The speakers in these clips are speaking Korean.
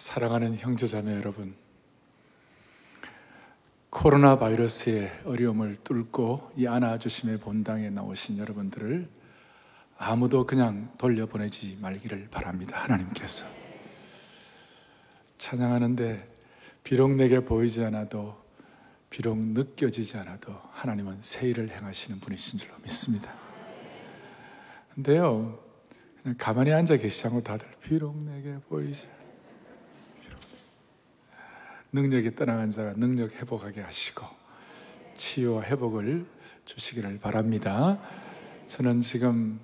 사랑하는 형제자매 여러분, 코로나 바이러스의 어려움을 뚫고 이 안아주심의 본당에 나오신 여러분들을 아무도 그냥 돌려보내지 말기를 바랍니다. 하나님께서. 찬양하는데 비록 내게 보이지 않아도 비록 느껴지지 않아도 하나님은 새 일을 행하시는 분이신 줄로 믿습니다. 근데요, 그냥 가만히 앉아 계시지 않고 다들 비록 내게 보이지 능력이 떠나간 자가 능력 회복하게 하시고 치유와 회복을 주시기를 바랍니다. 저는 지금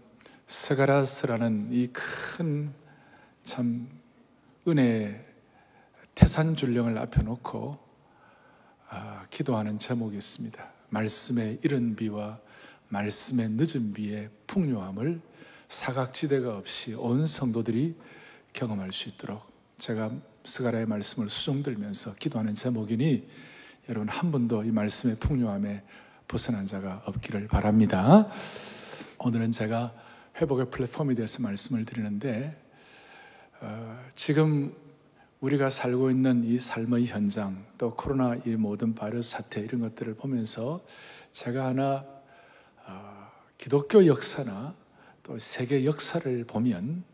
스가라스라는 이 큰 참 은혜의 태산줄령을 앞에 놓고 아, 기도하는 제목이 있습니다. 말씀의 이른 비와 말씀의 늦은 비의 풍요함을 사각지대가 없이 온 성도들이 경험할 수 있도록 제가 스가라의 말씀을 수종들면서 기도하는 제목이니 여러분 한 번도 이 말씀의 풍요함에 벗어난 자가 없기를 바랍니다. 오늘은 제가 회복의 플랫폼에 대해서 말씀을 드리는데 어, 지금 우리가 살고 있는 이 삶의 현장 또 코로나 이 모든 바이러스 사태 이런 것들을 보면서 제가 하나 어, 기독교 역사나 또 세계 역사를 보면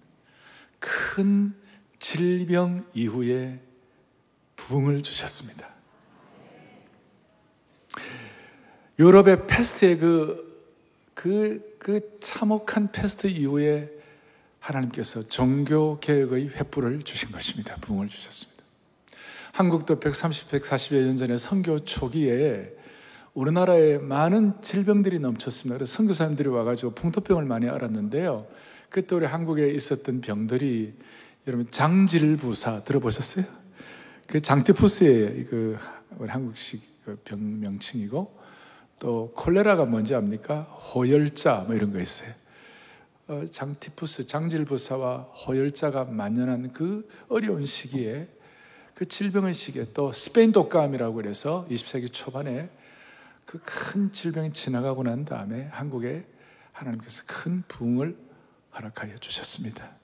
큰 질병 이후에 부흥을 주셨습니다. 유럽의 패스트의 그, 그, 그 참혹한 패스트 이후에 하나님께서 종교 개혁의 횃불을 주신 것입니다. 부흥을 주셨습니다. 한국도 130, 140여 년 전에 선교 초기에 우리나라에 많은 질병들이 넘쳤습니다. 그래서 선교사님들이 와가지고 풍토병을 많이 알았는데요. 그때 우리 한국에 있었던 병들이 여러분 장질부사 들어보셨어요? 그 장티푸스의 그 한국식 그병 명칭이고 또 콜레라가 뭔지 압니까? 호열자 뭐 이런 거 있어요. 어, 장티푸스, 장질부사와 호열자가 만연한 그 어려운 시기에 그 질병의 시기에 또 스페인 독감이라고 그래서 20세기 초반에 그 큰 질병이 지나가고 난 다음에 한국에 하나님께서 큰 부흥을 허락하여 주셨습니다.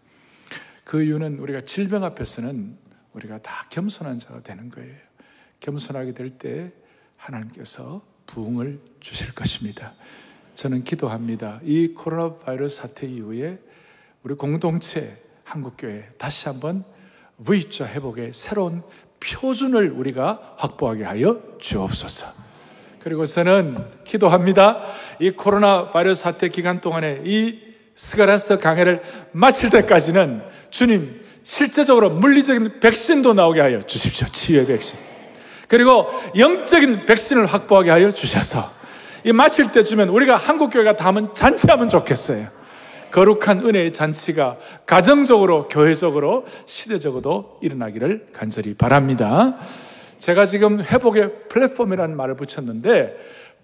그 이유는 우리가 질병 앞에서는 우리가 다 겸손한 자가 되는 거예요. 겸손하게 될 때 하나님께서 부흥을 주실 것입니다. 저는 기도합니다. 이 코로나 바이러스 사태 이후에 우리 공동체 한국교회 다시 한번 V자 회복의 새로운 표준을 우리가 확보하게 하여 주옵소서. 그리고 저는 기도합니다. 이 코로나 바이러스 사태 기간 동안에 이 스가랴서 강해를 마칠 때까지는 주님 실제적으로 물리적인 백신도 나오게 하여 주십시오. 치유의 백신. 그리고 영적인 백신을 확보하게 하여 주셔서 이 마칠 때쯤엔 우리가 한국교회가 담은 잔치하면 좋겠어요. 거룩한 은혜의 잔치가 가정적으로, 교회적으로, 시대적으로도 일어나기를 간절히 바랍니다. 제가 지금 회복의 플랫폼이라는 말을 붙였는데,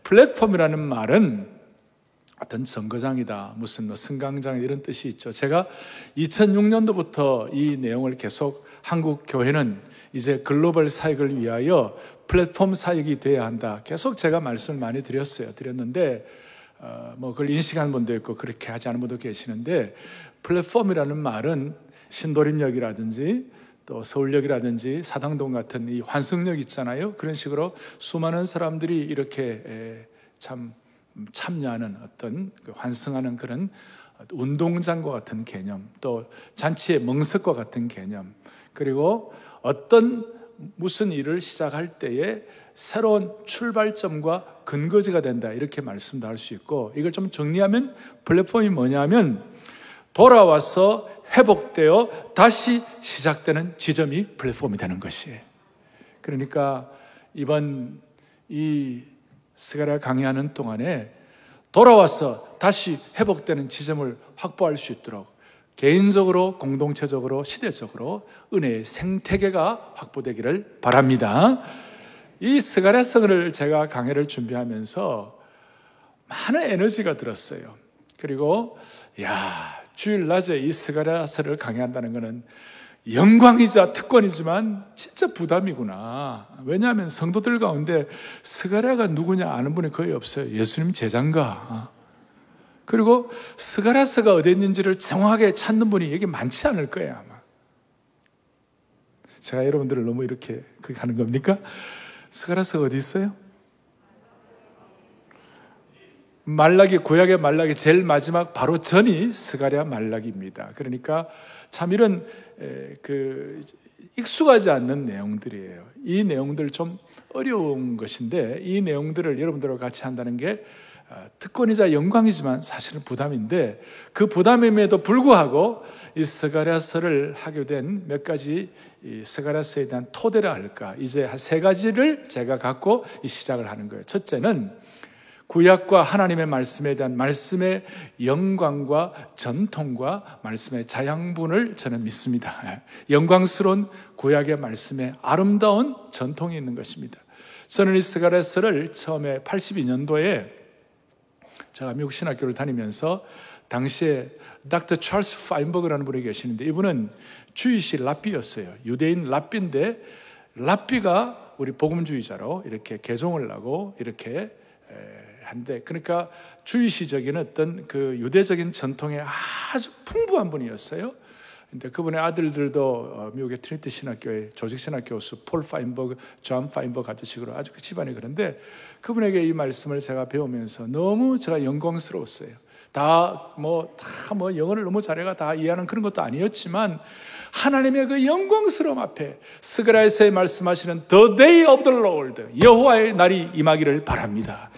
플랫폼이라는 말은 어떤 정거장이다, 무슨 뭐 승강장 이런 뜻이 있죠. 제가 2006년도부터 이 내용을 계속 한국 교회는 이제 글로벌 사역을 위하여 플랫폼 사역이 돼야 한다. 계속 제가 말씀을 많이 드렸어요. 드렸는데 어, 뭐 그걸 인식하는 분도 있고 그렇게 하지 않은 분도 계시는데 플랫폼이라는 말은 신도림역이라든지 또 서울역이라든지 사당동 같은 이 환승역 있잖아요. 그런 식으로 수많은 사람들이 이렇게 참 참여하는 어떤 그 환승하는 그런 운동장과 같은 개념, 또 잔치의 멍석과 같은 개념, 그리고 어떤 무슨 일을 시작할 때에 새로운 출발점과 근거지가 된다. 이렇게 말씀도 할 수 있고, 이걸 좀 정리하면 플랫폼이 뭐냐면 돌아와서 회복되어 다시 시작되는 지점이 플랫폼이 되는 것이에요. 그러니까 이번 이 스가랴 강의하는 동안에 돌아와서 다시 회복되는 지점을 확보할 수 있도록 개인적으로, 공동체적으로, 시대적으로 은혜의 생태계가 확보되기를 바랍니다. 이 스가랴성을 제가 강의를 준비하면서 많은 에너지가 들었어요. 그리고 야 주일 낮에 이 스가랴서를 강의한다는 것은 영광이자 특권이지만 진짜 부담이구나. 왜냐하면 성도들 가운데 스가랴가 누구냐 아는 분이 거의 없어요. 예수님 제장가. 그리고 스가랴서가 어디 있는지를 정확하게 찾는 분이 여기 많지 않을 거예요, 아마. 제가 여러분들을 너무 이렇게 그렇게 하는 겁니까? 스가랴서가 어디 있어요? 말라기 구약의 말라기 제일 마지막 바로 전이 스가랴 말라기입니다. 그러니까 참 이런 그 익숙하지 않는 내용들이에요. 이 내용들 좀 어려운 것인데 이 내용들을 여러분들과 같이 한다는 게 아, 특권이자 영광이지만 사실은 부담인데 그 부담임에도 불구하고 이 스가랴서를 하게 된 몇 가지 이 스가랴서에 대한 토대라 할까 이제 한 세 가지를 제가 갖고 이 시작을 하는 거예요. 첫째는 구약과 하나님의 말씀에 대한 말씀의 영광과 전통과 말씀의 자양분을 저는 믿습니다. 예. 영광스러운 구약의 말씀에 아름다운 전통이 있는 것입니다. 저는 이 스가랴서를 처음에 82년도에 제가 미국 신학교를 다니면서 당시에 닥터 찰스 파인버그라는 분이 계시는데 이분은 Jewish 랍비였어요. 유대인 랍비인데 랍비가 우리 복음주의자로 이렇게 개종을 하고 이렇게 한데 그러니까 Jewish적인 어떤 그 유대적인 전통에 아주 풍부한 분이었어요. 근데 그분의 아들들도 어, 미국의 트리니티 신학교의 조직 신학 교수 폴 파인버그, 존 파인버그 같은 식으로 아주 그 집안이 그런데 그분에게 이 말씀을 제가 배우면서 너무 제가 영광스러웠어요. 다 뭐 다뭐 뭐 영어를 너무 잘해가 다 이해하는 그런 것도 아니었지만 하나님의 그 영광스러움 앞에 스그라에서의 말씀하시는 The Day of the Lord 여호와의 날이 임하기를 바랍니다.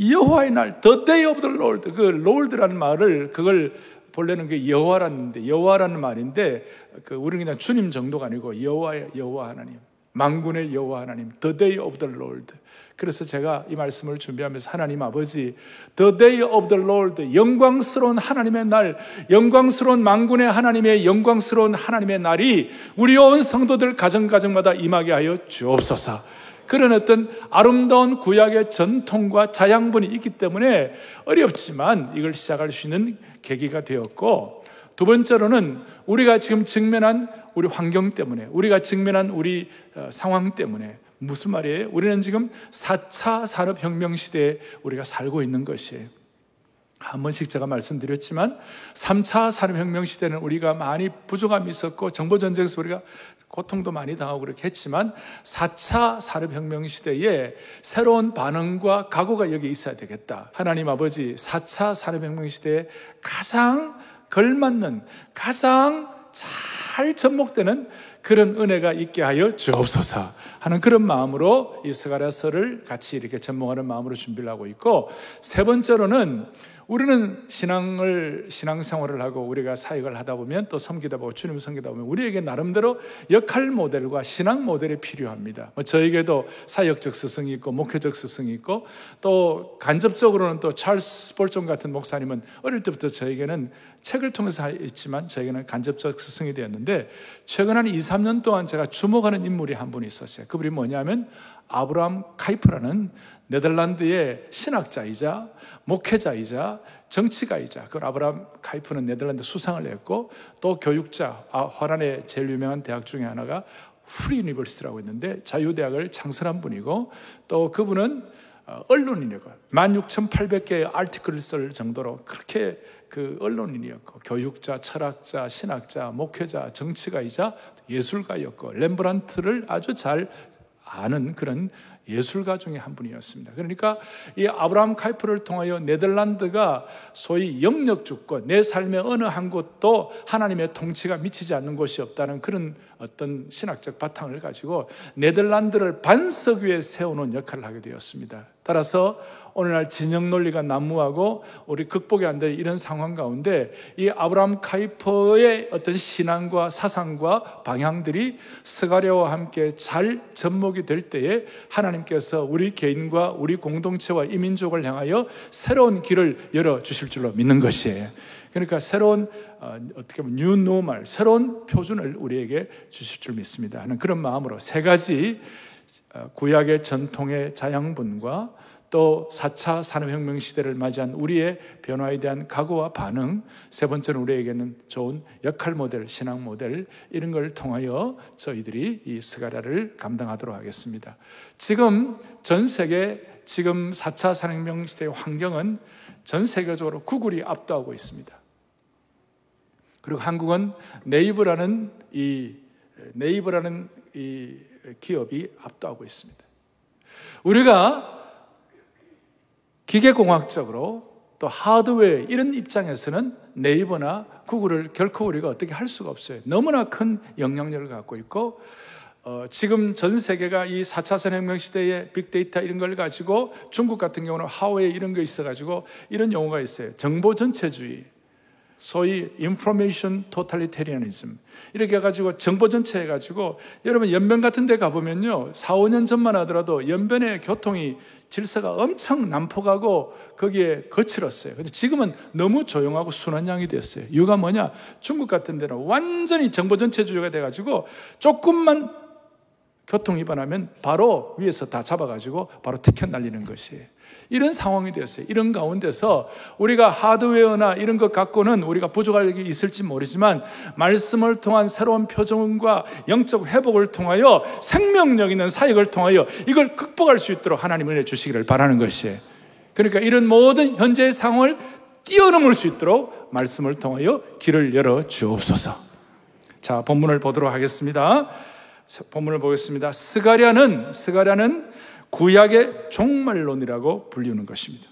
여호와의 날, the day of the Lord. 그 Lord라는 말을 그걸 본래는 그 여호와라는데 여호와라는 말인데 그 우리는 그냥 주님 정도가 아니고 여호와의 여호와 하나님, 만군의 여호와 하나님, the day of the Lord. 그래서 제가 이 말씀을 준비하면서 하나님 아버지, the day of the Lord, 영광스러운 하나님의 날, 영광스러운 만군의 하나님의 영광스러운 하나님의 날이 우리 온 성도들 가정 가정마다 임하게 하여 주옵소서. 그런 어떤 아름다운 구약의 전통과 자양분이 있기 때문에 어렵지만 이걸 시작할 수 있는 계기가 되었고 두 번째로는 우리가 지금 직면한 우리 환경 때문에 우리가 직면한 우리 어, 상황 때문에 무슨 말이에요? 우리는 지금 4차 산업혁명 시대에 우리가 살고 있는 것이에요. 한 번씩 제가 말씀드렸지만 3차 산업혁명 시대는 우리가 많이 부족함이 있었고 정보전쟁에서 우리가 고통도 많이 당하고 그렇게 했지만 4차 산업혁명 시대에 새로운 반응과 각오가 여기 있어야 되겠다. 하나님 아버지 4차 산업혁명 시대에 가장 걸맞는 가장 잘 접목되는 그런 은혜가 있게 하여 주옵소서 하는 그런 마음으로 이 스가랴서를 같이 이렇게 접목하는 마음으로 준비를 하고 있고 세 번째로는 우리는 신앙을 신앙생활을 하고 우리가 사역을 하다 보면 또 섬기다 보고 주님을 섬기다 보면 우리에게 나름대로 역할 모델과 신앙 모델이 필요합니다. 뭐 저에게도 사역적 스승이 있고 목회적 스승이 있고 또 간접적으로는 또 찰스 스펄전 같은 목사님은 어릴 때부터 저에게는 책을 통해서 있지만 저에게는 간접적 스승이 되었는데 최근 한 2, 3년 동안 제가 주목하는 인물이 한 분이 있었어요. 그분이 뭐냐면 아브라함 카이퍼라는 네덜란드의 신학자이자 목회자이자 정치가이자 그 아브라함 카이퍼는 네덜란드 수상을 했고 또 교육자 아, 화란의 제일 유명한 대학 중에 하나가 Free University라고 있는데 자유대학을 창설한 분이고 또 그분은 어, 언론인이고 16,800개의 아티클을 쓸 정도로 그렇게 그 언론인이었고 교육자, 철학자, 신학자, 목회자, 정치가이자 예술가였고 렘브란트를 아주 잘 아는 그런 예술가 중에 한 분이었습니다. 그러니까 이 아브라함 카이프를 통하여 네덜란드가 소위 영역 주권, 내 삶의 어느 한 곳도 하나님의 통치가 미치지 않는 곳이 없다는 그런 어떤 신학적 바탕을 가지고 네덜란드를 반석 위에 세우는 역할을 하게 되었습니다. 따라서 오늘날 진영 논리가 난무하고 우리 극복이 안 되는 이런 상황 가운데 이 아브라함 카이퍼의 어떤 신앙과 사상과 방향들이 스가랴와 함께 잘 접목이 될 때에 하나님께서 우리 개인과 우리 공동체와 이 민족을 향하여 새로운 길을 열어 주실 줄로 믿는 것이에요. 그러니까 새로운 어떻게 보면 new normal 새로운 표준을 우리에게 주실 줄 믿습니다. 하는 그런 마음으로 세 가지 어, 구약의 전통의 자양분과 또 4차 산업혁명 시대를 맞이한 우리의 변화에 대한 각오와 반응, 세 번째는 우리에게는 좋은 역할 모델, 신앙 모델, 이런 걸 통하여 저희들이 이 스가랴를 감당하도록 하겠습니다. 지금 전 세계, 지금 4차 산업혁명 시대의 환경은 전 세계적으로 구글이 압도하고 있습니다. 그리고 한국은 네이버라는 이 네이버라는 이 기업이 압도하고 있습니다. 우리가 기계공학적으로 또 하드웨어 이런 입장에서는 네이버나 구글을 결코 우리가 어떻게 할 수가 없어요. 너무나 큰 영향력을 갖고 있고 어, 지금 전 세계가 이 4차 산업혁명 시대에 빅데이터 이런 걸 가지고 중국 같은 경우는 하웨이 이런 거 있어가지고 이런 용어가 있어요. 정보 전체주의. 소위 information totalitarianism 이렇게 해가지고 정보 전체 해가지고 여러분 연변 같은 데 가보면요 4, 5년 전만 하더라도 연변의 교통이 질서가 엄청 난폭하고 거기에 거칠었어요. 근데 지금은 너무 조용하고 순한 양이 됐어요. 이유가 뭐냐? 중국 같은 데는 완전히 정보 전체주의가 돼가지고 조금만 교통 위반하면 바로 위에서 다 잡아가지고 바로 티켓 날리는 것이에요. 이런 상황이 됐어요. 이런 가운데서 우리가 하드웨어나 이런 것 갖고는 우리가 부족할 게 있을지 모르지만 말씀을 통한 새로운 표정과 영적 회복을 통하여 생명력 있는 사역을 통하여 이걸 극복할 수 있도록 하나님 은혜 주시기를 바라는 것이에요. 그러니까 이런 모든 현재의 상황을 뛰어넘을 수 있도록 말씀을 통하여 길을 열어 주옵소서. 자, 본문을 보도록 하겠습니다. 본문을 보겠습니다. 스가랴는 스가랴는 구약의 종말론이라고 불리는 것입니다.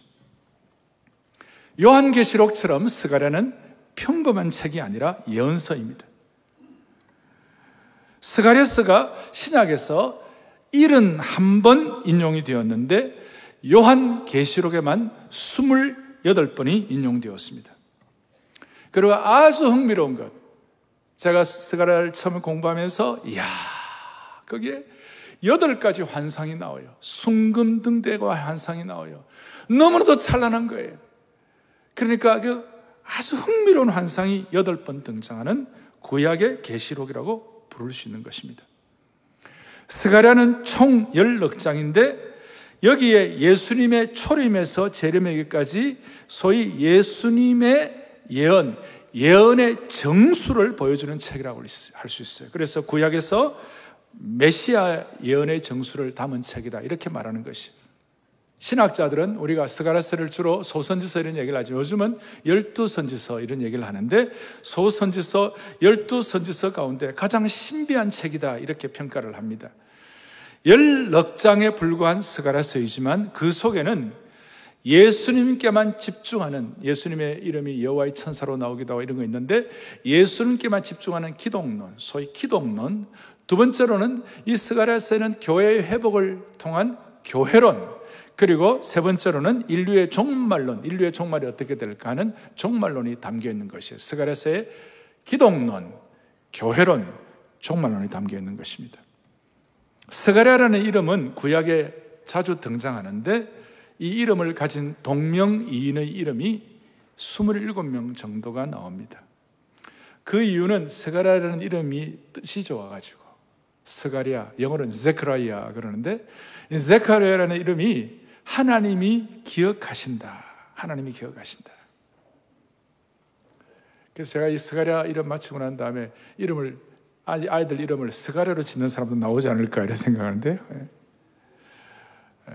요한계시록처럼 스가랴는 평범한 책이 아니라 예언서입니다. 스가랴서가 신약에서 71번 인용이 되었는데 요한계시록에만 28번이 인용되었습니다. 그리고 아주 흥미로운 것. 제가 스가랴를 처음 공부하면서 이야, 거기에 여덟 가지 환상이 나와요. 순금 등대과 환상이 나와요. 너무나도 찬란한 거예요. 그러니까 그 아주 흥미로운 환상이 여덟 번 등장하는 구약의 계시록이라고 부를 수 있는 것입니다. 스가랴는 총 16장인데 여기에 예수님의 초림에서 재림에게까지 소위 예수님의 예언, 예언의 정수를 보여주는 책이라고 할 수 있어요. 그래서 구약에서 메시아 예언의 정수를 담은 책이다. 이렇게 말하는 것이. 신학자들은 우리가 스가라스를 주로 소선지서 이런 얘기를 하지만 요즘은 열두 선지서 이런 얘기를 하는데 소선지서, 열두 선지서 가운데 가장 신비한 책이다. 이렇게 평가를 합니다. 열넉 장에 불과한 스가라서이지만 그 속에는 예수님께만 집중하는 예수님의 이름이 여호와의 천사로 나오기도 하고 이런 거 있는데 예수님께만 집중하는 기독론, 소위 기독론, 두 번째로는 이 스가랴서에는 교회의 회복을 통한 교회론, 그리고 세 번째로는 인류의 종말론, 인류의 종말이 어떻게 될까 하는 종말론이 담겨 있는 것이에요. 스가랴서의 기독론, 교회론, 종말론이 담겨 있는 것입니다. 스가랴라는 이름은 구약에 자주 등장하는데 이 이름을 가진 동명이인의 이름이 27명 정도가 나옵니다. 그 이유는 스가랴라는 이름이 뜻이 좋아가지고 스가랴, 영어로는 Zechariah 그러는데 Zechariah라는 이름이 하나님이 기억하신다. 하나님이 기억하신다. 그래서 제가 이 스가랴 이름 맞추고 난 다음에 이름을 아이들 이름을 스가랴로 짓는 사람도 나오지 않을까 이런 생각하는데 예. 예.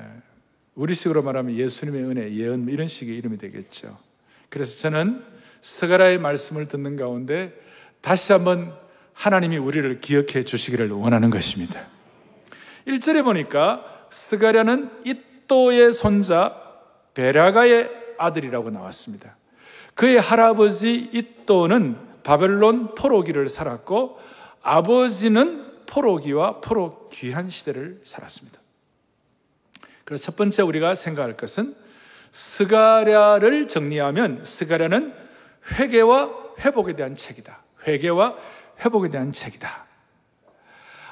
우리식으로 말하면 예수님의 은혜, 예언 이런 식의 이름이 되겠죠. 그래서 저는 스가랴의 말씀을 듣는 가운데 다시 한번 하나님이 우리를 기억해 주시기를 원하는 것입니다. 1절에 보니까 스가랴는 이또의 손자 베라가의 아들이라고 나왔습니다. 그의 할아버지 이또는 바벨론 포로기를 살았고 아버지는 포로기와 포로 귀한 시대를 살았습니다. 그래서 첫 번째 우리가 생각할 것은 스가랴를 정리하면 스가랴는 회개와 회복에 대한 책이다. 회개와 회복에 대한 책이다.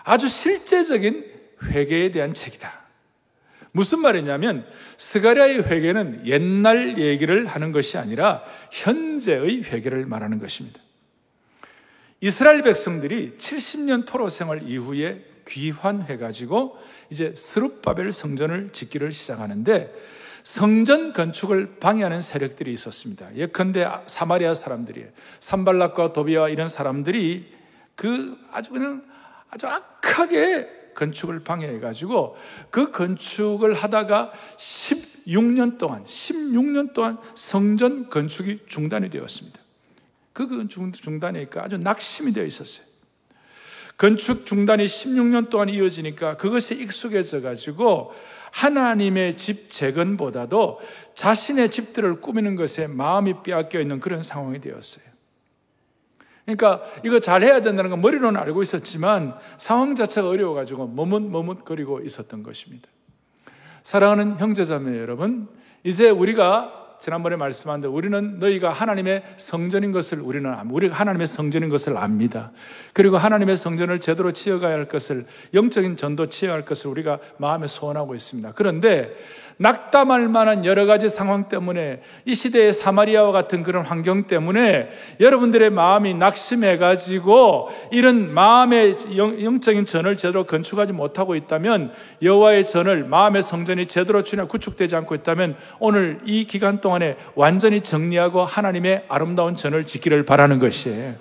아주 실제적인 회개에 대한 책이다. 무슨 말이냐면 스가랴의 회개는 옛날 얘기를 하는 것이 아니라 현재의 회개를 말하는 것입니다. 이스라엘 백성들이 70년 포로 생활 이후에 귀환해 가지고 이제 스룹바벨 성전을 짓기를 시작하는데 성전 건축을 방해하는 세력들이 있었습니다. 예컨대 사마리아 사람들이 산발락과 도비와 이런 사람들이 그 아주 그냥 아주 악하게 건축을 방해해 가지고 그 건축을 하다가 16년 동안 16년 동안 성전 건축이 중단이 되었습니다. 그 중단이니까 아주 낙심이 되어 있었어요. 건축 중단이 16년 동안 이어지니까 그것에 익숙해져 가지고 하나님의 집 재건보다도 자신의 집들을 꾸미는 것에 마음이 빼앗겨 있는 그런 상황이 되었어요. 그러니까 이거 잘 해야 된다는 건 머리로는 알고 있었지만 상황 자체가 어려워가지고 머뭇머뭇거리고 있었던 것입니다. 사랑하는 형제자매 여러분, 이제 우리가 지난번에 말씀한 대로 우리는 너희가 하나님의 성전인 것을 우리는 우리가 하나님의 성전인 것을 압니다. 그리고 하나님의 성전을 제대로 치어가야 할 것을 영적인 전도 치어갈 것을 우리가 마음에 소원하고 있습니다. 그런데 낙담할 만한 여러 가지 상황 때문에 이 시대의 사마리아와 같은 그런 환경 때문에 여러분들의 마음이 낙심해 가지고 이런 마음의 영적인 전을 제대로 건축하지 못하고 있다면 여호와의 전을 마음의 성전이 제대로 구축되지 않고 있다면 오늘 이 기간 동안에 완전히 정리하고 하나님의 아름다운 전을 짓기를 바라는 것이에요.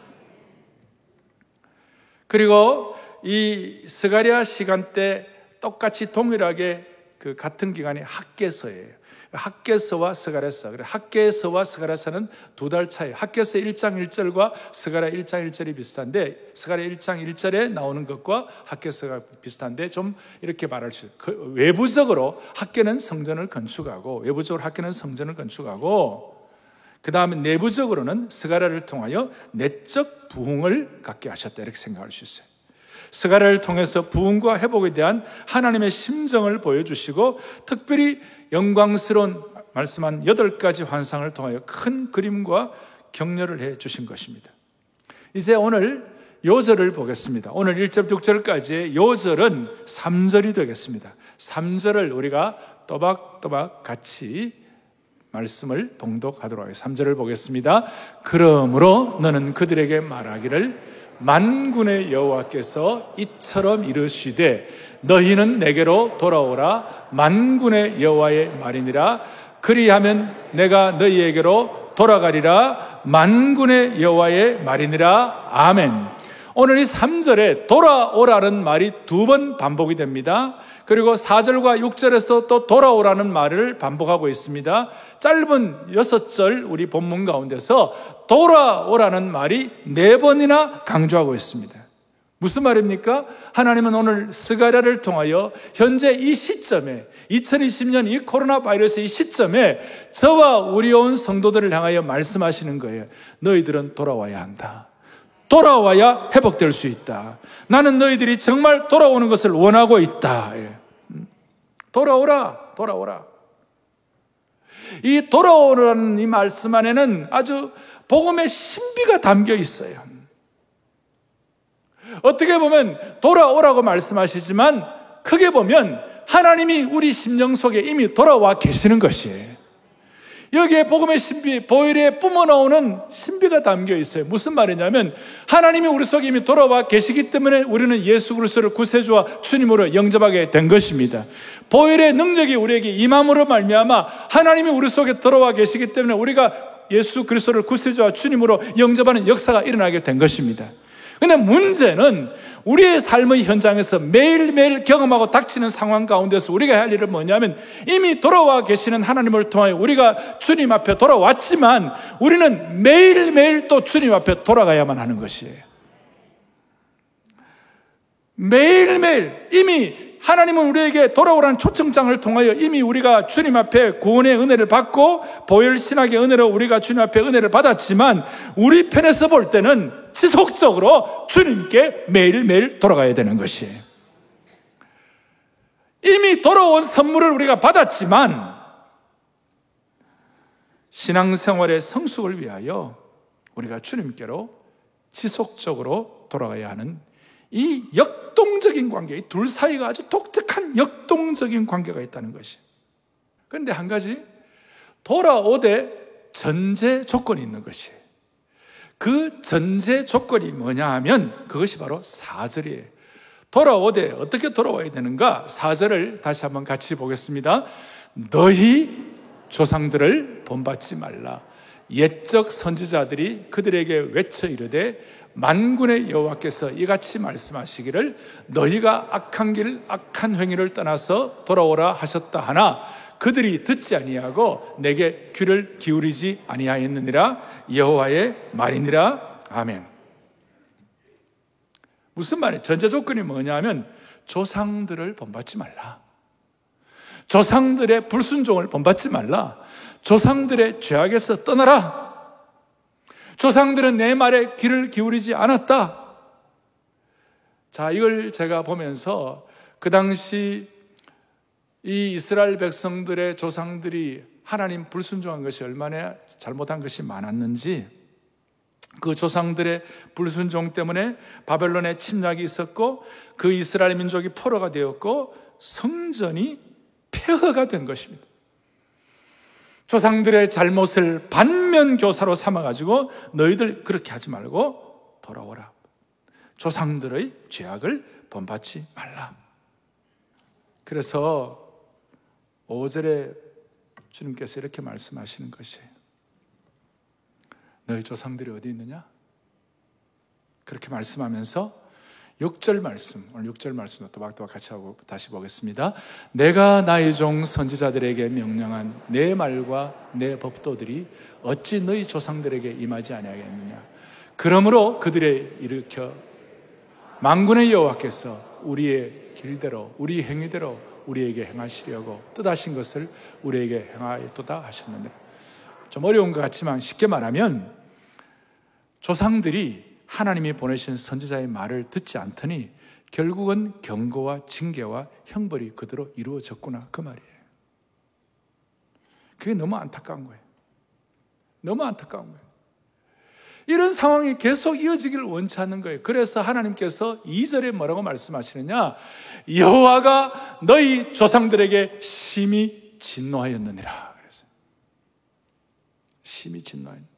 그리고 이 스가랴 시간 때 똑같이 동일하게 그 같은 기간이 학개서예요. 학개서와 스가랴서. 그래 학개서와 스가랴서는 두 달 차이. 학개서 1장 1절과 스가랴 1장 1절이 비슷한데 스가랴 1장 1절에 나오는 것과 학개서가 비슷한데 좀 이렇게 말할 수. 그 외부적으로 학개는 성전을 건축하고 외부적으로 학개는 성전을 건축하고 그 다음에 내부적으로는 스가랴를 통하여 내적 부흥을 갖게 하셨다 이렇게 생각할 수 있어요. 스가랴를 통해서 부흥과 회복에 대한 하나님의 심정을 보여주시고 특별히 영광스러운 말씀한 여덟 가지 환상을 통하여 큰 그림과 격려를 해 주신 것입니다. 이제 오늘 요절을 보겠습니다. 오늘 1절, 6절까지의 요절은 3절이 되겠습니다. 3절을 우리가 또박또박 같이 말씀을 봉독하도록 하겠습니다. 3절을 보겠습니다. 그러므로 너는 그들에게 말하기를 만군의 여호와께서 이처럼 이르시되 너희는 내게로 돌아오라. 만군의 여호와의 말이니라. 그리하면 내가 너희에게로 돌아가리라. 만군의 여호와의 말이니라. 아멘. 오늘 이 3절에 돌아오라는 말이 두 번 반복이 됩니다. 그리고 4절과 6절에서 또 돌아오라는 말을 반복하고 있습니다. 짧은 6절 우리 본문 가운데서 돌아오라는 말이 네 번이나 강조하고 있습니다. 무슨 말입니까? 하나님은 오늘 스가랴를 통하여 현재 이 시점에 2020년 이 코로나 바이러스 이 시점에 저와 우리 온 성도들을 향하여 말씀하시는 거예요. 너희들은 돌아와야 한다. 돌아와야 회복될 수 있다. 나는 너희들이 정말 돌아오는 것을 원하고 있다. 예. 음. 돌아오라, 돌아오라. 이 돌아오라는 이 말씀 안에는 아주 복음의 신비가 담겨 있어요. 어떻게 보면 돌아오라고 말씀하시지만 크게 보면 하나님이 우리 심령 속에 이미 돌아와 계시는 것이에요. 여기에 복음의 신비, 보일에 뿜어나오는 신비가 담겨 있어요. 무슨 말이냐면 하나님이 우리 속에 이미 돌아와 계시기 때문에 우리는 예수 그리스도를 구세주와 주님으로 영접하게 된 것입니다. 보일의 능력이 우리에게 임함으로 말미암아 하나님이 우리 속에 들어와 계시기 때문에 우리가 예수 그리스도를 구세주와 주님으로 영접하는 역사가 일어나게 된 것입니다. 근데 문제는 우리의 삶의 현장에서 매일매일 경험하고 닥치는 상황 가운데서 우리가 할 일은 뭐냐면 이미 돌아와 계시는 하나님을 통하여 우리가 주님 앞에 돌아왔지만 우리는 매일매일 또 주님 앞에 돌아가야만 하는 것이에요. 매일매일 이미 하나님은 우리에게 돌아오라는 초청장을 통하여 이미 우리가 주님 앞에 구원의 은혜를 받고 보혈 신학의 은혜로 우리가 주님 앞에 은혜를 받았지만 우리 편에서 볼 때는 지속적으로 주님께 매일매일 돌아가야 되는 것이에요. 이미 돌아온 선물을 우리가 받았지만 신앙생활의 성숙을 위하여 우리가 주님께로 지속적으로 돌아가야 하는 이 역동적인 관계, 이 둘 사이가 아주 독특한 역동적인 관계가 있다는 것이. 그런데 한 가지, 돌아오되 전제 조건이 있는 것이. 그 전제 조건이 뭐냐 하면 그것이 바로 사절이에요. 돌아오되 어떻게 돌아와야 되는가? 사절을 다시 한번 같이 보겠습니다. 너희 조상들을 본받지 말라. 옛적 선지자들이 그들에게 외쳐 이르되 만군의 여호와께서 이같이 말씀하시기를 너희가 악한 길 악한 행위를 떠나서 돌아오라 하셨다 하나 그들이 듣지 아니하고 내게 귀를 기울이지 아니하였느니라 여호와의 말이니라 아멘. 무슨 말이에요? 전제 조건이 뭐냐면 조상들을 본받지 말라. 조상들의 불순종을 본받지 말라. 조상들의 죄악에서 떠나라. 조상들은 내 말에 귀를 기울이지 않았다. 자, 이걸 제가 보면서 그 당시 이 이스라엘 백성들의 조상들이 하나님 불순종한 것이 얼마나 잘못한 것이 많았는지 그 조상들의 불순종 때문에 바벨론의 침략이 있었고 그 이스라엘 민족이 포로가 되었고 성전이 폐허가 된 것입니다. 조상들의 잘못을 반면 교사로 삼아가지고 너희들 그렇게 하지 말고 돌아오라. 조상들의 죄악을 본받지 말라. 그래서 5절에 주님께서 이렇게 말씀하시는 것이에요. 너희 조상들이 어디 있느냐? 그렇게 말씀하면서 6절 말씀, 오늘 6절 말씀 또박또박 같이 하고 다시 보겠습니다. 내가 나의 종 선지자들에게 명령한 내 말과 내 법도들이 어찌 너희 조상들에게 임하지 아니하겠느냐? 그러므로 그들의 일으켜 만군의 여호와께서 우리의 길대로 우리 행위대로 우리에게 행하시려고 뜻하신 것을 우리에게 행하였도다 하셨느니라. 좀 어려운 것 같지만 쉽게 말하면 조상들이 하나님이 보내신 선지자의 말을 듣지 않더니 결국은 경고와 징계와 형벌이 그대로 이루어졌구나 그 말이에요. 그게 너무 안타까운 거예요. 너무 안타까운 거예요. 이런 상황이 계속 이어지기를 원치 않는 거예요. 그래서 하나님께서 2절에 뭐라고 말씀하시느냐? 여호와가 너희 조상들에게 심히 진노하였느니라. 그래서 심히 진노하였느니라.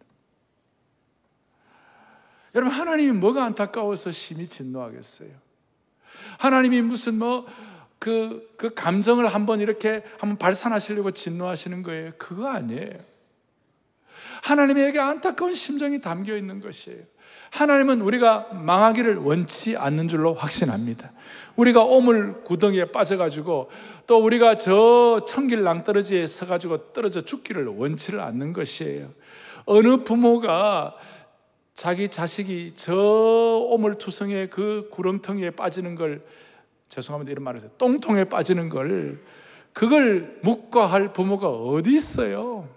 여러분, 하나님이 뭐가 안타까워서 심히 진노하겠어요? 하나님이 무슨 뭐, 그, 그 감정을 한번 이렇게 한번 발산하시려고 진노하시는 거예요. 그거 아니에요. 하나님에게 안타까운 심정이 담겨 있는 것이에요. 하나님은 우리가 망하기를 원치 않는 줄로 확신합니다. 우리가 오물 구덩이에 빠져가지고 또 우리가 저 천길 낭떠러지에 서가지고 떨어져 죽기를 원치를 않는 것이에요. 어느 부모가 자기 자식이 저 오물투성의 그 구렁텅이에 빠지는 걸 죄송합니다 이런 말을 해서 똥통에 빠지는 걸 그걸 묵과할 부모가 어디 있어요?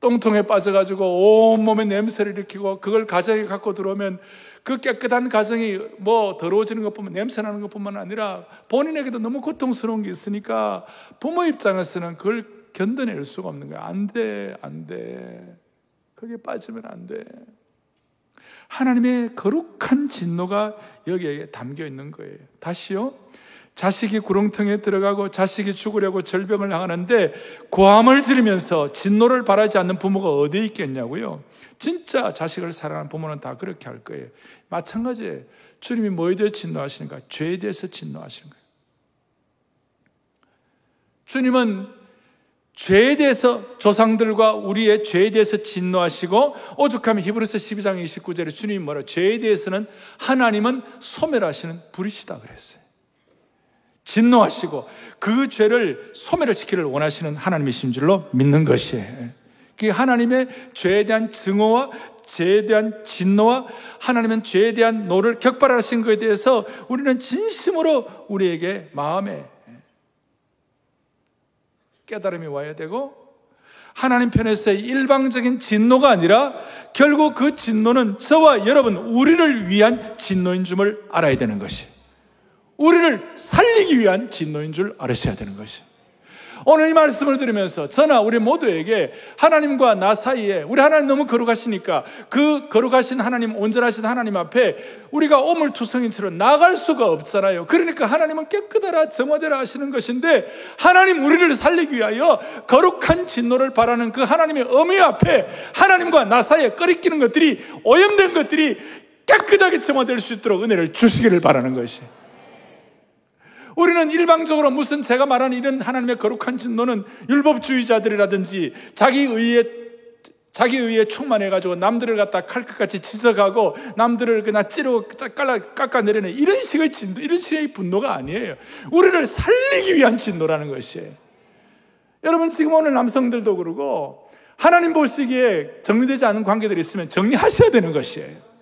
똥통에 빠져가지고 온몸에 냄새를 일으키고 그걸 가정에 갖고 들어오면 그 깨끗한 가정이 뭐 더러워지는 것 보면 냄새 나는 것 뿐만 아니라 본인에게도 너무 고통스러운 게 있으니까 부모 입장에서는 그걸 견뎌낼 수가 없는 거야. 안 돼, 안 돼. 거기에 빠지면 안 돼. 하나님의 거룩한 진노가 여기에 담겨 있는 거예요. 다시요. 자식이 구렁텅에 들어가고 자식이 죽으려고 절병을 당하는데 고함을 지르면서 진노를 바라지 않는 부모가 어디에 있겠냐고요. 진짜 자식을 사랑하는 부모는 다 그렇게 할 거예요. 마찬가지예요. 주님이 뭐에 대해 진노하시는가? 죄에 대해서 진노하시는 거예요. 주님은 죄에 대해서 조상들과 우리의 죄에 대해서 진노하시고 오죽하면 히브리서 12장 29절에 주님이 뭐라 죄에 대해서는 하나님은 소멸하시는 불이시다 그랬어요. 진노하시고 그 죄를 소멸을 시키기를 원하시는 하나님이신 줄로 믿는 것이에요. 그 하나님의 죄에 대한 증오와 죄에 대한 진노와 하나님은 죄에 대한 노를 격발하신 것에 대해서 우리는 진심으로 우리에게 마음에 깨달음이 와야 되고 하나님 편에서의 일방적인 진노가 아니라 결국 그 진노는 저와 여러분 우리를 위한 진노인 줄을 알아야 되는 것이 우리를 살리기 위한 진노인 줄 알으셔야 되는 것이 오늘 이 말씀을 들으면서 저나 우리 모두에게 하나님과 나 사이에 우리 하나님 너무 거룩하시니까 그 거룩하신 하나님, 온전하신 하나님 앞에 우리가 오물투성인처럼 나갈 수가 없잖아요. 그러니까 하나님은 깨끗하라, 정화되라 하시는 것인데 하나님 우리를 살리기 위하여 거룩한 진노를 바라는 그 하나님의 어미 앞에 하나님과 나 사이에 꺼리끼는 것들이 오염된 것들이 깨끗하게 정화될 수 있도록 은혜를 주시기를 바라는 것이에요. 우리는 일방적으로 무슨 제가 말하는 이런 하나님의 거룩한 진노는 율법주의자들이라든지 자기 의에 자기 의에 충만해가지고 남들을 갖다 칼끝같이 지적하고 남들을 그냥 찌르고 깎아내리는 이런 식의 진노, 이런 식의 분노가 아니에요. 우리를 살리기 위한 진노라는 것이에요. 여러분 지금 오늘 남성들도 그러고 하나님 보시기에 정리되지 않은 관계들이 있으면 정리하셔야 되는 것이에요.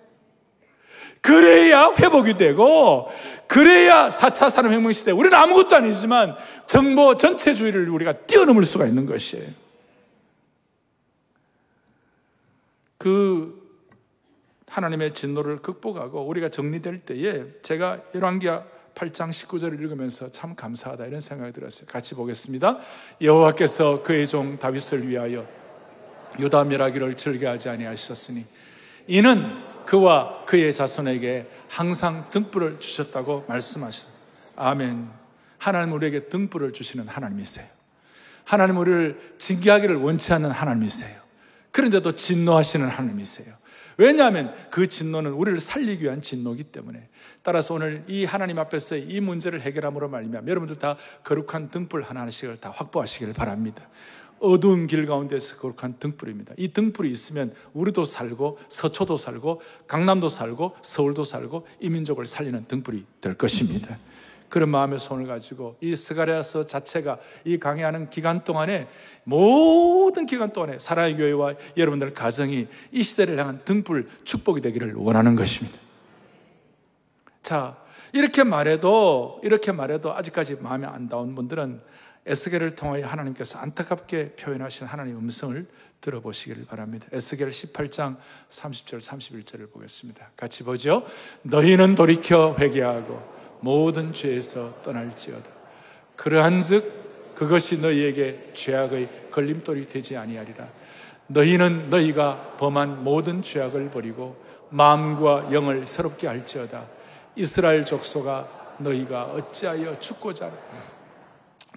그래야 회복이 되고, 그래야 4차 산업혁명 시대, 우리는 아무것도 아니지만 정보 전체주의를 우리가 뛰어넘을 수가 있는 것이에요. 그 하나님의 진노를 극복하고 우리가 정리될 때에 제가 열왕기야 8장 19절을 읽으면서 참 감사하다 이런 생각이 들었어요. 같이 보겠습니다. 여호와께서 그의 종 다윗을 위하여 유다 멸하기를 즐겨하지 아니하셨으니 이는 그와 그의 자손에게 항상 등불을 주셨다고 말씀하셨. 아멘. 하나님 우리에게 등불을 주시는 하나님이세요. 하나님 우리를 징계하기를 원치 않는 하나님이세요. 그런데도 진노하시는 하나님이세요. 왜냐하면 그 진노는 우리를 살리기 위한 진노이기 때문에 따라서 오늘 이 하나님 앞에서 이 문제를 해결함으로 말미암아 여러분들 다 거룩한 등불 하나씩을 다 확보하시길 바랍니다. 어두운 길 가운데서 거룩한 등불입니다. 이 등불이 있으면 우리도 살고 서초도 살고 강남도 살고 서울도 살고 이 민족을 살리는 등불이 될 것입니다. 그런 마음의 손을 가지고 이 스가랴서 자체가 이 강의하는 기간 동안에 모든 기간 동안에 사랑의 교회와 여러분들 가정이 이 시대를 향한 등불 축복이 되기를 원하는 것입니다. 자, 이렇게 말해도 이렇게 말해도 아직까지 마음에 안 닿은 분들은 에스겔을 통하여 하나님께서 안타깝게 표현하신 하나님의 음성을 들어보시기를 바랍니다. 에스겔 18장 30절 31절을 보겠습니다. 같이 보죠. 너희는 돌이켜 회개하고 모든 죄에서 떠날지어다. 그러한즉 그것이 너희에게 죄악의 걸림돌이 되지 아니하리라. 너희는 너희가 범한 모든 죄악을 버리고 마음과 영을 새롭게 할지어다. 이스라엘 족속아 너희가 어찌하여 죽고자 하느냐.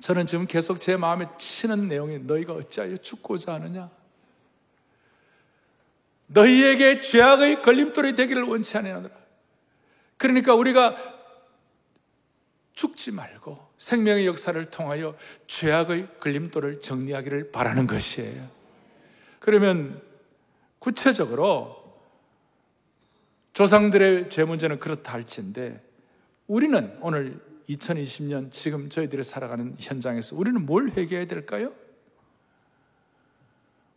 저는 지금 계속 제 마음에 치는 내용이 너희가 어찌하여 죽고자 하느냐. 너희에게 죄악의 걸림돌이 되기를 원치 아니하노라. 그러니까 우리가 죽지 말고 생명의 역사를 통하여 죄악의 걸림돌을 정리하기를 바라는 것이에요. 그러면 구체적으로 조상들의 죄 문제는 그렇다 할지인데 우리는 오늘 2020년 지금 저희들이 살아가는 현장에서 우리는 뭘 회개해야 될까요?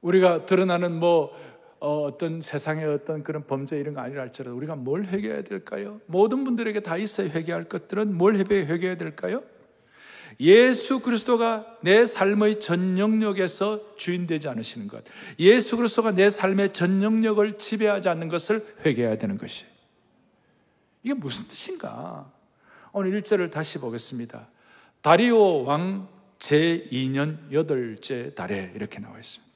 우리가 드러나는 뭐 어, 어떤 세상의 어떤 그런 범죄 이런 거 아니라 할지라도 우리가 뭘 회개해야 될까요? 모든 분들에게 다 있어야 회개할 것들은 뭘 회개해야 될까요? 예수 그리스도가 내 삶의 전 영역에서 주인되지 않으시는 것. 예수 그리스도가 내 삶의 전 영역을 지배하지 않는 것을 회개해야 되는 것이. 이게 무슨 뜻인가? 오늘 1절을 다시 보겠습니다. 다리오 왕 제2년 여덟째 달에 이렇게 나와 있습니다.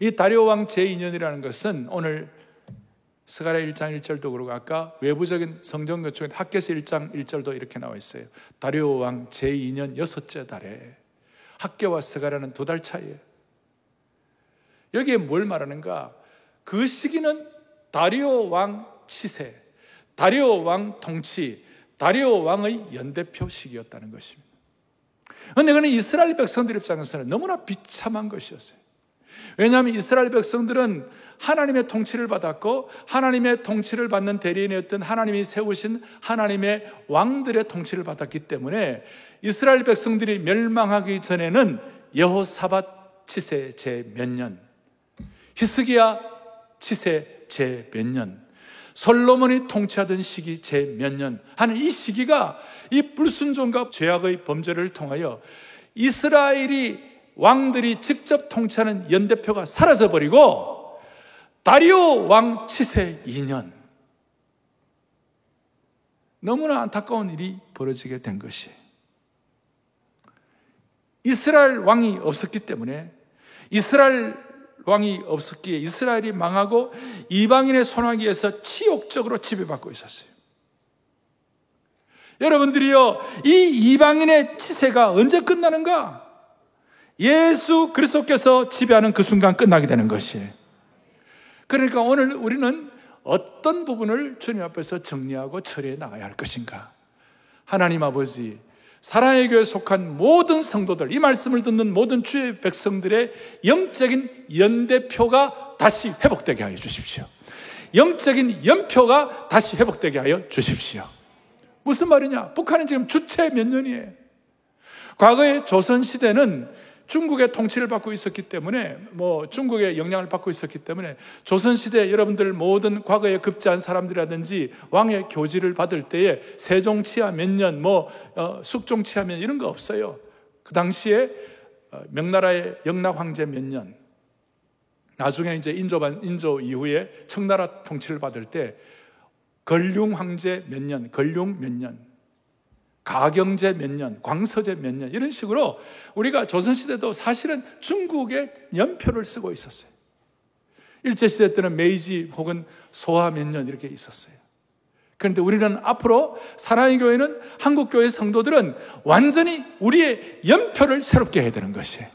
이 다리오 왕 제2년이라는 것은 오늘 스가랴 1장 1절도 그러고 아까 외부적인 성경 교총에 학계서 1장 1절도 이렇게 나와 있어요. 다리오 왕 제2년 여섯째 달에 학계와 스가랴는 두 달 차이에요. 여기에 뭘 말하는가? 그 시기는 다리오 왕 치세, 다리오 왕 통치, 다리오 왕의 연대표 시기였다는 것입니다. 그런데 그는 이스라엘 백성들 입장에서는 너무나 비참한 것이었어요. 왜냐하면 이스라엘 백성들은 하나님의 통치를 받았고 하나님의 통치를 받는 대리인이었던 하나님이 세우신 하나님의 왕들의 통치를 받았기 때문에 이스라엘 백성들이 멸망하기 전에는 여호사밧 치세 제 몇 년, 히스기야 치세 제 몇 년, 솔로몬이 통치하던 시기 제 몇 년 하는 이 시기가 이 불순종과 죄악의 범죄를 통하여 이스라엘이 왕들이 직접 통치하는 연대표가 사라져 버리고 다리오 왕 치세 2년. 너무나 안타까운 일이 벌어지게 된 것이 이스라엘 왕이 없었기 때문에 이스라엘 왕이 없었기에 이스라엘이 망하고 이방인의 손아귀에서 치욕적으로 지배받고 있었어요. 여러분들이요, 이 이방인의 치세가 언제 끝나는가? 예수 그리스도께서 지배하는 그 순간 끝나게 되는 것이에요. 그러니까 오늘 우리는 어떤 부분을 주님 앞에서 정리하고 처리해 나가야 할 것인가? 하나님 아버지, 사랑의 교회에 속한 모든 성도들, 이 말씀을 듣는 모든 주의 백성들의 영적인 연대표가 다시 회복되게 하여 주십시오. 영적인 연표가 다시 회복되게 하여 주십시오. 무슨 말이냐? 북한은 지금 주체 몇 년이에요. 과거의 조선시대는 중국의 통치를 받고 있었기 때문에 뭐 중국의 영향을 받고 있었기 때문에 조선 시대 여러분들 모든 과거에 급제한 사람들이라든지 왕의 교지를 받을 때에 세종 치하 몇 년, 뭐 어, 숙종 치하 몇년 이런 거 없어요. 그 당시에 어, 명나라의 영락 황제 몇 년, 나중에 이제 인조반 인조 이후에 청나라 통치를 받을 때 걸륭 황제 몇 년, 걸륭 몇 년, 가경제 몇 년, 광서제 몇 년, 이런 식으로 우리가 조선시대도 사실은 중국의 연표를 쓰고 있었어요. 일제시대 때는 메이지 혹은 소화 몇 년 이렇게 있었어요. 그런데 우리는 앞으로 사랑의 교회는 한국교회 성도들은 완전히 우리의 연표를 새롭게 해야 되는 것이에요.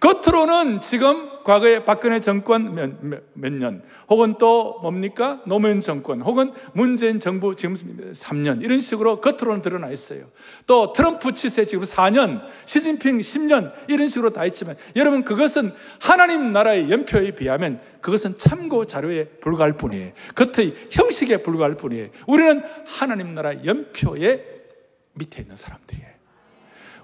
겉으로는 지금 과거에 박근혜 정권 몇, 몇, 몇, 년, 혹은 또 뭡니까? 노무현 정권, 혹은 문재인 정부 지금 3년, 이런 식으로 겉으로는 드러나 있어요. 또 트럼프 치세 지금 4년, 시진핑 10년, 이런 식으로 다 있지만, 여러분, 그것은 하나님 나라의 연표에 비하면 그것은 참고 자료에 불과할 뿐이에요. 겉의 형식에 불과할 뿐이에요. 우리는 하나님 나라 연표의 밑에 있는 사람들이에요.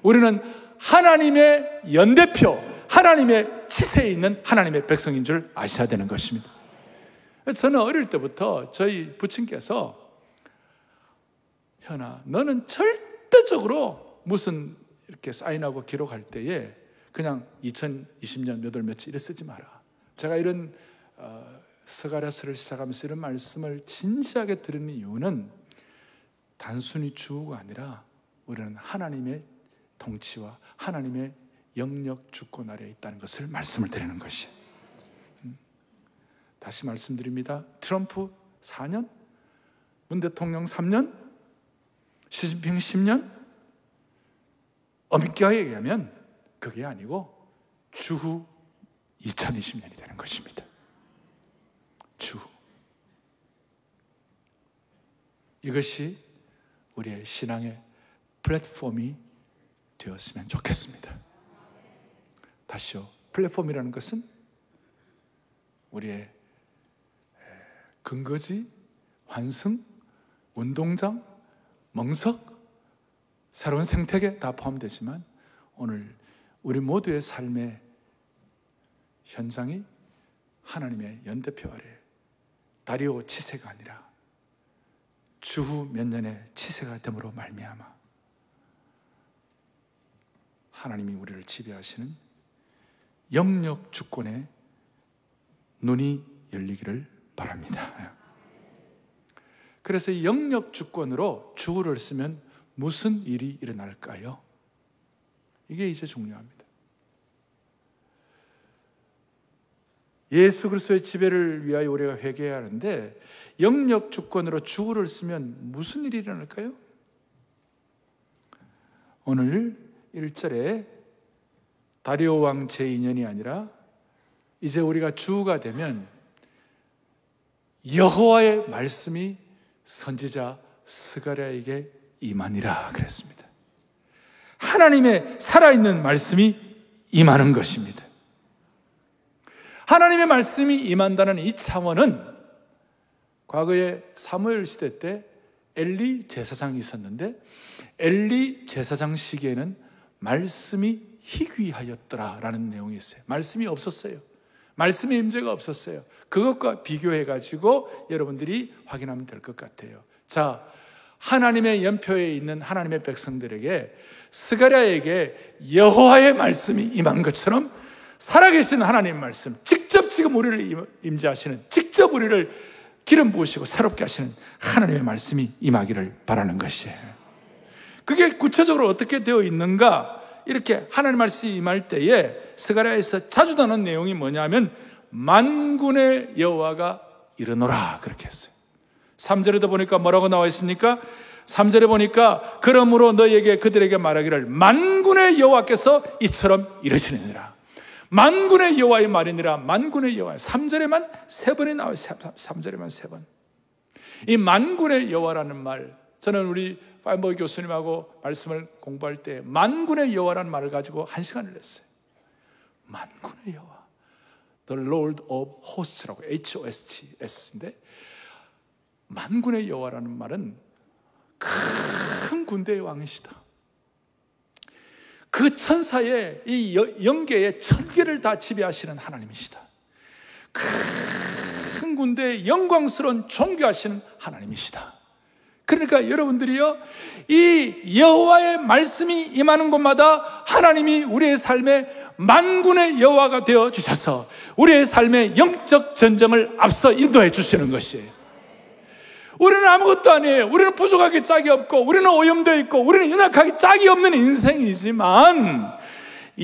우리는 하나님의 연대표, 하나님의 치세에 있는 하나님의 백성인 줄 아셔야 되는 것입니다. 저는 어릴 때부터 저희 부친께서 현아, 너는 절대적으로 무슨 이렇게 사인하고 기록할 때에 그냥 2020년 몇월 며칠 이래 쓰지 마라. 제가 이런 어, 스가랴스를 시작하면서 이런 말씀을 진지하게 들은 이유는 단순히 주가 아니라 우리는 하나님의 통치와 하나님의 영역 주권 아래에 있다는 것을 말씀을 드리는 것이. 음. 다시 말씀드립니다. 트럼프 4년, 문 대통령 3년, 시진핑 10년. 엄격하게 얘기하면 그게 아니고 주후 2020년이 되는 것입니다. 주후. 이것이 우리의 신앙의 플랫폼이 되었으면 좋겠습니다. 다시요. 플랫폼이라는 것은 우리의 근거지, 환승, 운동장, 멍석, 새로운 생태계 다 포함되지만 오늘 우리 모두의 삶의 현장이 하나님의 연대표 아래 다리오 치세가 아니라 주후 몇 년의 치세가 됨으로 말미암아 하나님이 우리를 지배하시는 영역 주권에 눈이 열리기를 바랍니다. 그래서 이 영역 주권으로 주어를 쓰면 무슨 일이 일어날까요? 이게 이제 중요합니다. 예수 그리스도의 지배를 위하여 우리가 회개해야 하는데 영역 주권으로 주어를 쓰면 무슨 일이 일어날까요? 오늘 1절에 다리오 왕 제2년이 아니라 이제 우리가 주가 되면 여호와의 말씀이 선지자 스가랴에게 임하니라 그랬습니다. 하나님의 살아있는 말씀이 임하는 것입니다. 하나님의 말씀이 임한다는 이 차원은 과거에 사무엘 시대 때 엘리 제사장이 있었는데 엘리 제사장 시기에는 말씀이 희귀하였더라라는 내용이 있어요. 말씀이 없었어요. 말씀의 임재가 없었어요. 그것과 비교해 가지고 여러분들이 확인하면 될 것 같아요. 자, 하나님의 연표에 있는 하나님의 백성들에게 스가랴에게 여호와의 말씀이 임한 것처럼 살아계신 하나님 말씀, 직접 지금 우리를 임재하시는, 직접 우리를 기름 부으시고 새롭게 하시는 하나님의 말씀이 임하기를 바라는 것이에요. 그게 구체적으로 어떻게 되어 있는가? 이렇게 하나님 말씀이 임할 때에 스가랴에서 자주 나오는 내용이 뭐냐면 만군의 여호와가 이르노라 그렇게 했어요. 3절에도 보니까 뭐라고 나와 있습니까? 3절에 보니까 그러므로 너에게 그들에게 말하기를 만군의 여호와께서 이처럼 이르시느니라. 만군의 여호와의 말이니라. 만군의 여호와. 3절에만 세 번이 나와요. 3절에만 세 번. 이 만군의 여호와라는 말 저는 우리 파이버 교수님하고 말씀을 공부할 때 만군의 여호와라는 말을 가지고 한 시간을 냈어요. 만군의 여호와. The Lord of Hosts라고 H-O-S-T-S인데 만군의 여호와라는 말은 큰 군대의 왕이시다. 그 천사의 이 영계의 천계를 다 지배하시는 하나님이시다. 큰 군대의 영광스러운 존귀하시는 하나님이시다. 그러니까 여러분들이요, 이 여호와의 말씀이 임하는 곳마다 하나님이 우리의 삶에 만군의 여호와가 되어 주셔서 우리의 삶의 영적 전쟁을 앞서 인도해 주시는 것이에요. 우리는 아무것도 아니에요. 우리는 부족하게 짝이 없고, 우리는 오염되어 있고, 우리는 연약하게 짝이 없는 인생이지만,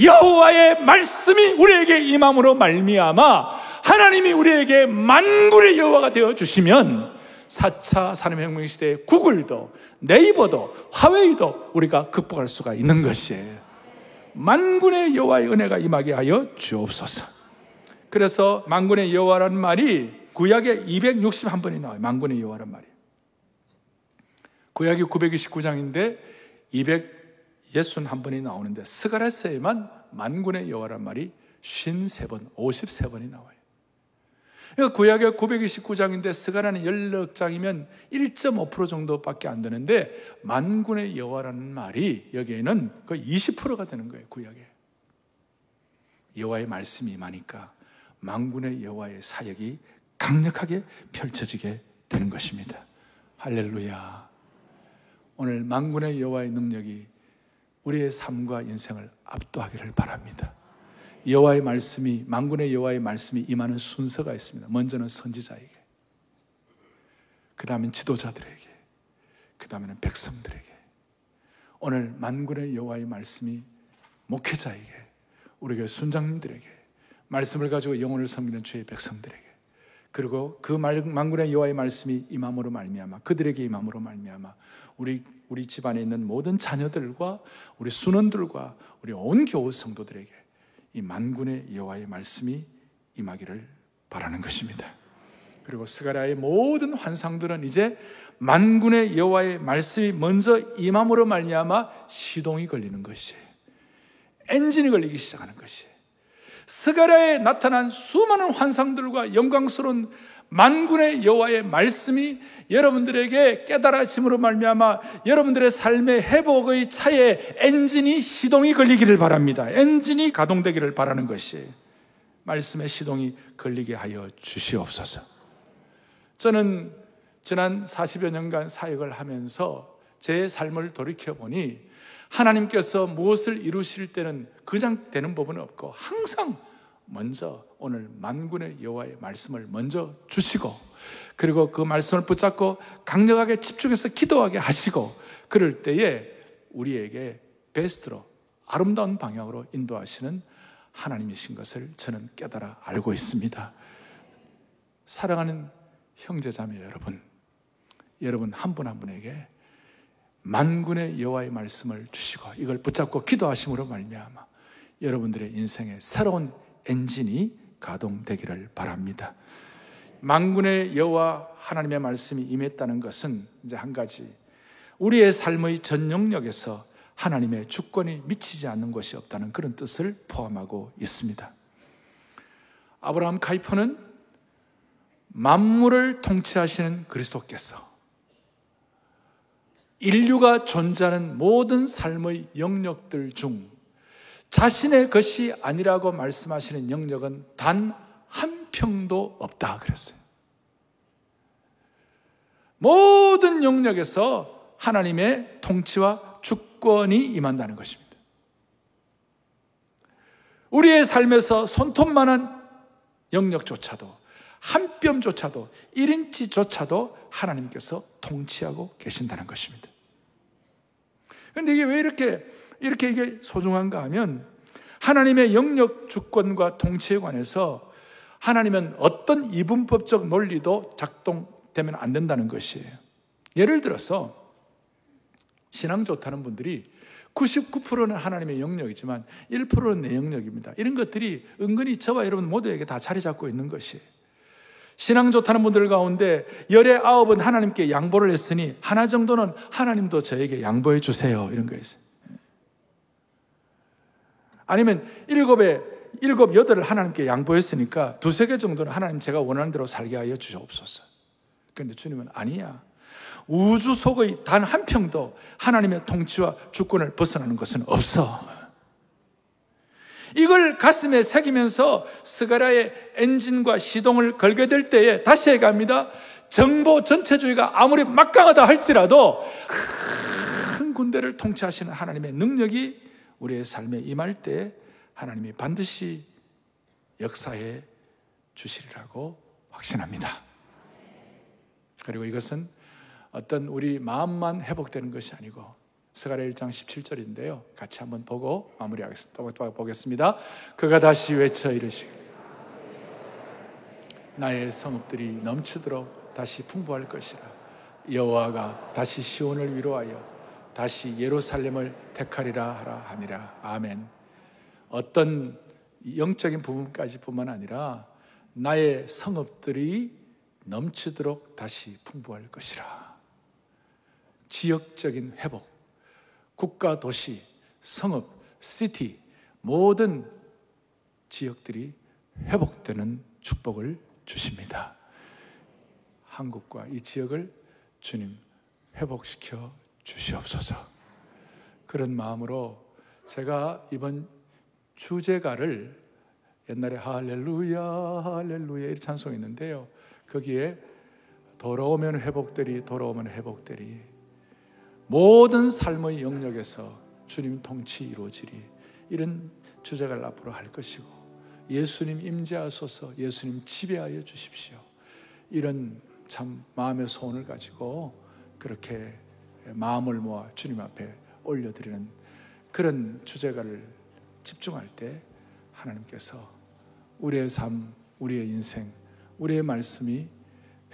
여호와의 말씀이 우리에게 임함으로 말미암아 하나님이 우리에게 만군의 여호와가 되어 주시면 4차 산업혁명 시대의 구글도 네이버도 화웨이도 우리가 극복할 수가 있는 것이에요. 만군의 여호와의 은혜가 임하게 하여 주옵소서. 그래서 만군의 여호와라는 말이 구약에 261번이 나와요. 만군의 여호와란 말이. 구약이 929장인데 261번이 나오는데 스가랴서에만 만군의 여호와란 말이 53번, 53번이 나와요. 그러니까 구약의 929장인데 스가랴는 16장이면 1.5% 정도밖에 안 되는데 만군의 여호와라는 말이 여기에는 거의 20%가 되는 거예요, 구약에. 여호와의 말씀이 임하니까 만군의 여호와의 사역이 강력하게 펼쳐지게 되는 것입니다. 할렐루야. 오늘 만군의 여호와의 능력이 우리의 삶과 인생을 압도하기를 바랍니다. 여호와의 말씀이 만군의 여호와의 말씀이 임하는 순서가 있습니다. 먼저는 선지자에게, 그 다음엔 지도자들에게, 그 다음에는 백성들에게. 오늘 만군의 여호와의 말씀이 목회자에게, 우리 교 순장님들에게, 말씀을 가지고 영혼을 섬기는 주의 백성들에게, 그리고 그 만군의 여호와의 말씀이 임함으로 말미암아 그들에게 임함으로 말미암아 우리 우리 집안에 있는 모든 자녀들과 우리 순원들과 우리 온 교우 성도들에게 이 만군의 여호와의 말씀이 임하기를 바라는 것입니다. 그리고 스가랴의 모든 환상들은 이제 만군의 여호와의 말씀이 먼저 임함으로 말미암아 시동이 걸리는 것이에요. 엔진이 걸리기 시작하는 것이에요. 스가랴에 나타난 수많은 환상들과 영광스러운 만군의 여호와의 말씀이 여러분들에게 깨달아짐으로 말미암아 여러분들의 삶의 회복의 차에 엔진이 시동이 걸리기를 바랍니다. 엔진이 가동되기를 바라는 것이 말씀의 시동이 걸리게 하여 주시옵소서. 저는 지난 40여 년간 사역을 하면서 제 삶을 돌이켜 보니 하나님께서 무엇을 이루실 때는 그냥 되는 법은 없고 항상 먼저 오늘 만군의 여호와의 말씀을 먼저 주시고 그리고 그 말씀을 붙잡고 강력하게 집중해서 기도하게 하시고 그럴 때에 우리에게 베스트로 아름다운 방향으로 인도하시는 하나님이신 것을 저는 깨달아 알고 있습니다. 사랑하는 형제자매 여러분, 여러분 한 분한 한 분에게 만군의 여호와의 말씀을 주시고 이걸 붙잡고 기도하심으로 말미암아 여러분들의 인생에 새로운 엔진이 가동되기를 바랍니다. 만군의 여호와 하나님의 말씀이 임했다는 것은 이제 한 가지 우리의 삶의 전 영역에서 하나님의 주권이 미치지 않는 것이 없다는 그런 뜻을 포함하고 있습니다. 아브라함 카이퍼는 만물을 통치하시는 그리스도께서 인류가 존재하는 모든 삶의 영역들 중 자신의 것이 아니라고 말씀하시는 영역은 단 한 평도 없다 그랬어요. 모든 영역에서 하나님의 통치와 주권이 임한다는 것입니다. 우리의 삶에서 손톱만한 영역조차도 한 뼘조차도 1인치조차도 하나님께서 통치하고 계신다는 것입니다. 그런데 이게 왜 이렇게 이렇게 이게 소중한가 하면 하나님의 영역 주권과 통치에 관해서 하나님은 어떤 이분법적 논리도 작동되면 안 된다는 것이에요. 예를 들어서 신앙 좋다는 분들이 99%는 하나님의 영역이지만 1%는 내 영역입니다. 이런 것들이 은근히 저와 여러분 모두에게 다 자리 잡고 있는 것이에요. 신앙 좋다는 분들 가운데 열의 아홉은 하나님께 양보를 했으니 하나 정도는 하나님도 저에게 양보해 주세요. 이런 거 있어요. 아니면 일곱에 일곱 여덟을 하나님께 양보했으니까 두세 개 정도는 하나님 제가 원하는 대로 살게 하여 주옵소서. 그런데 주님은 아니야. 우주 속의 단 한 평도 하나님의 통치와 주권을 벗어나는 것은 없어. 이걸 가슴에 새기면서 스가라의 엔진과 시동을 걸게 될 때에 다시 얘기합니다. 정보 전체주의가 아무리 막강하다 할지라도 큰 군대를 통치하시는 하나님의 능력이 우리의 삶에 임할 때 하나님이 반드시 역사해 주시리라고 확신합니다. 그리고 이것은 어떤 우리 마음만 회복되는 것이 아니고 스가랴 1장 17절인데요. 같이 한번 보고 마무리하겠습니다. 또 보겠습니다. 그가 다시 외쳐 이르시기 나의 성읍들이 넘치도록 다시 풍부할 것이라. 여호와가 다시 시온을 위로하여 다시 예루살렘을 택하리라 하라 하니라. 아멘. 어떤 영적인 부분까지뿐만 아니라 나의 성읍들이 넘치도록 다시 풍부할 것이라. 지역적인 회복, 국가, 도시, 성읍, 시티, 모든 지역들이 회복되는 축복을 주십니다. 한국과 이 지역을 주님 회복시켜 주시옵소서. 그런 마음으로 제가 이번 주제가를 옛날에 할렐루야 할렐루야 이 찬송이 있는데요. 거기에 돌아오면 회복되리 돌아오면 회복되리 모든 삶의 영역에서 주님 통치 이루어지리 이런 주제가를 앞으로 할 것이고 예수님 임재하소서 예수님 지배하여 주십시오 이런 참 마음의 소원을 가지고 그렇게 마음을 모아 주님 앞에 올려드리는 그런 주제가를 집중할 때 하나님께서 우리의 삶, 우리의 인생, 우리의 말씀이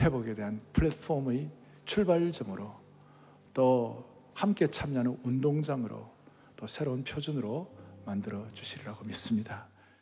회복에 대한 플랫폼의 출발점으로 또 함께 참여하는 운동장으로 또 새로운 표준으로 만들어 주시리라고 믿습니다.